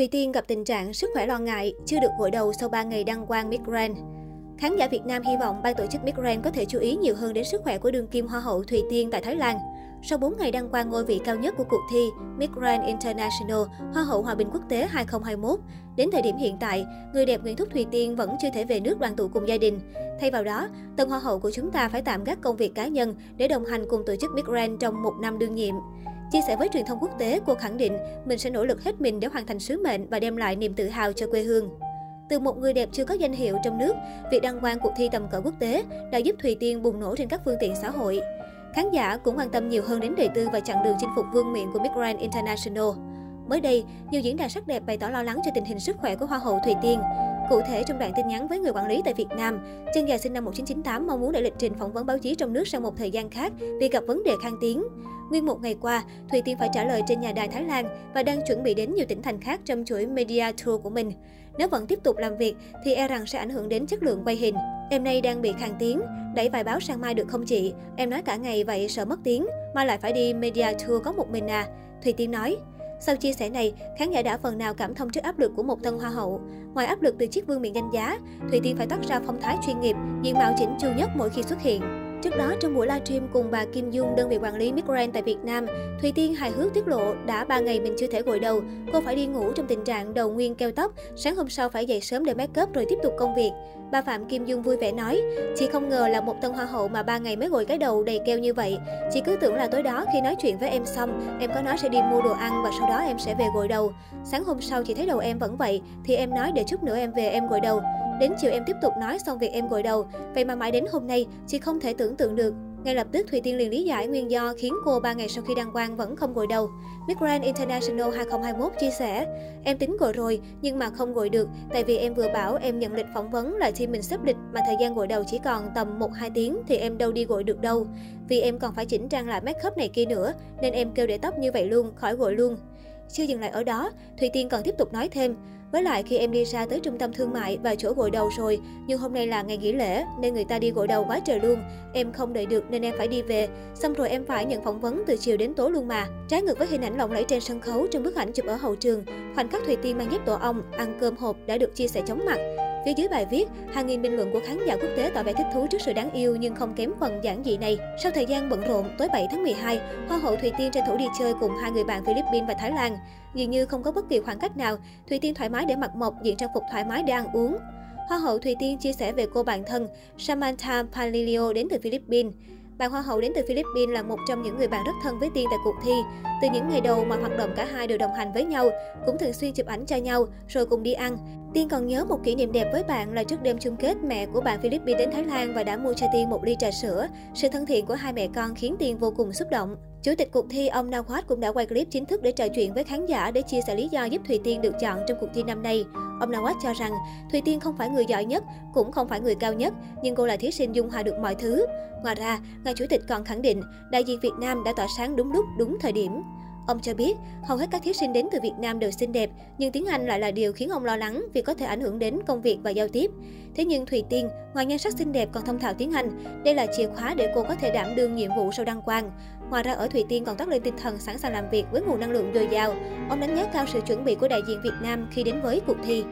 Thùy Tiên gặp tình trạng sức khỏe lo ngại, chưa được gội đầu sau 3 ngày đăng quang Miss Grand. Khán giả Việt Nam hy vọng ban tổ chức Miss Grand có thể chú ý nhiều hơn đến sức khỏe của đương kim Hoa hậu Thùy Tiên tại Thái Lan. Sau 4 ngày đăng quang ngôi vị cao nhất của cuộc thi Miss Grand International Hoa hậu Hòa bình quốc tế 2021, đến thời điểm hiện tại, người đẹp Nguyễn Thúc Thùy Tiên vẫn chưa thể về nước đoàn tụ cùng gia đình. Thay vào đó, tân Hoa hậu của chúng ta phải tạm gác công việc cá nhân để đồng hành cùng tổ chức Miss Grand trong một năm đương nhiệm. Chia sẻ với truyền thông quốc tế, cô khẳng định mình sẽ nỗ lực hết mình để hoàn thành sứ mệnh và đem lại niềm tự hào cho quê hương. Từ một người đẹp chưa có danh hiệu trong nước, việc đăng quang cuộc thi tầm cỡ quốc tế đã giúp Thùy Tiên bùng nổ trên các phương tiện xã hội. Khán giả cũng quan tâm nhiều hơn đến đời tư và chặng đường chinh phục vương miện của Miss Grand International. Mới đây, nhiều diễn đàn sắc đẹp bày tỏ lo lắng cho tình hình sức khỏe của Hoa hậu Thùy Tiên. Cụ thể, trong đoạn tin nhắn với người quản lý tại Việt Nam, chân dài sinh năm 1998 mong muốn để lịch trình phỏng vấn báo chí trong nước sang một thời gian khác vì gặp vấn đề khang tiếng. Nguyên một ngày qua, Thùy Tiên phải trả lời trên nhà đài Thái Lan và đang chuẩn bị đến nhiều tỉnh thành khác trong chuỗi media tour của mình. Nếu vẫn tiếp tục làm việc thì e rằng sẽ ảnh hưởng đến chất lượng quay hình. Em nay đang bị khang tiếng, đẩy vài báo sang mai được không chị? Em nói cả ngày vậy sợ mất tiếng, mà lại phải đi media tour có một mình à? Thùy Tiên nói. Sau chia sẻ này, khán giả đã phần nào cảm thông trước áp lực của một tân hoa hậu. Ngoài áp lực từ chiếc vương miện danh giá, Thùy Tiên phải toát ra phong thái chuyên nghiệp, diện mạo chỉnh chu nhất mỗi khi xuất hiện. Trước đó, trong buổi livestream cùng bà Kim Dung, đơn vị quản lý Miss tại Việt Nam, Thùy Tiên hài hước tiết lộ đã 3 ngày mình chưa thể gội đầu. Cô phải đi ngủ trong tình trạng đầu nguyên keo tóc, sáng hôm sau phải dậy sớm để make up rồi tiếp tục công việc. Bà Phạm Kim Dung vui vẻ nói, chị không ngờ là một tân hoa hậu mà 3 ngày mới gội cái đầu đầy keo như vậy. Chị cứ tưởng là tối đó khi nói chuyện với em xong, em có nói sẽ đi mua đồ ăn và sau đó em sẽ về gội đầu. Sáng hôm sau chị thấy đầu em vẫn vậy, thì em nói để chút nữa em về em gội đầu. Đến chiều em tiếp tục nói xong việc em gội đầu. Vậy mà mãi đến hôm nay, chị không thể tưởng tượng được. Ngay lập tức, Thùy Tiên liền lý giải nguyên do khiến cô 3 ngày sau khi đăng quang vẫn không gội đầu. Miss Grand International 2021 chia sẻ, em tính gội rồi nhưng mà không gội được tại vì em vừa bảo em nhận lịch phỏng vấn là khi mình xếp lịch mà thời gian gội đầu chỉ còn tầm 1-2 tiếng thì em đâu đi gội được đâu. Vì em còn phải chỉnh trang lại make up này kia nữa nên em kêu để tóc như vậy luôn, khỏi gội luôn. Chưa dừng lại ở đó, Thùy Tiên còn tiếp tục nói thêm, với lại khi em đi ra tới trung tâm thương mại và chỗ gội đầu rồi, nhưng hôm nay là ngày nghỉ lễ nên người ta đi gội đầu quá trời luôn. Em không đợi được nên em phải đi về. Xong rồi em phải nhận phỏng vấn từ chiều đến tối luôn mà. Trái ngược với hình ảnh lộng lẫy trên sân khấu trong bức ảnh chụp ở hậu trường, khoảnh khắc Thùy Tiên mang dép tổ ong, ăn cơm hộp đã được chia sẻ chóng mặt. Phía dưới bài viết, hàng nghìn bình luận của khán giả quốc tế tỏ vẻ thích thú trước sự đáng yêu nhưng không kém phần giản dị này. Sau thời gian bận rộn, tối 7 tháng 12, Hoa hậu Thùy Tiên tranh thủ đi chơi cùng hai người bạn Philippines và Thái Lan. Dường như không có bất kỳ khoảng cách nào, Thùy Tiên thoải mái để mặc mộc, diện trang phục thoải mái để ăn uống. Hoa hậu Thùy Tiên chia sẻ về cô bạn thân Samantha Palilio đến từ Philippines. Bạn Hoa hậu đến từ Philippines là một trong những người bạn rất thân với Tiên tại cuộc thi. Từ những ngày đầu mà hoạt động cả hai đều đồng hành với nhau, cũng thường xuyên chụp ảnh cho nhau, rồi cùng đi ăn. Tiên còn nhớ một kỷ niệm đẹp với bạn là trước đêm chung kết mẹ của bạn Philippines đến Thái Lan và đã mua cho Tiên một ly trà sữa. Sự thân thiện của hai mẹ con khiến Tiên vô cùng xúc động. Chủ tịch cuộc thi ông Nawat cũng đã quay clip chính thức để trò chuyện với khán giả để chia sẻ lý do giúp Thùy Tiên được chọn trong cuộc thi năm nay. Ông Nawat cho rằng Thùy Tiên không phải người giỏi nhất, cũng không phải người cao nhất, nhưng cô là thí sinh dung hòa được mọi thứ. Ngoài ra, ngài chủ tịch còn khẳng định đại diện Việt Nam đã tỏa sáng đúng lúc, đúng thời điểm. Ông cho biết, hầu hết các thí sinh đến từ Việt Nam đều xinh đẹp, nhưng tiếng Anh lại là điều khiến ông lo lắng vì có thể ảnh hưởng đến công việc và giao tiếp. Thế nhưng Thùy Tiên, ngoài nhan sắc xinh đẹp còn thông thạo tiếng Anh, đây là chìa khóa để cô có thể đảm đương nhiệm vụ sau đăng quang. Ngoài ra ở Thùy Tiên còn toát lên tinh thần sẵn sàng làm việc với nguồn năng lượng dồi dào. Ông đánh giá cao sự chuẩn bị của đại diện Việt Nam khi đến với cuộc thi.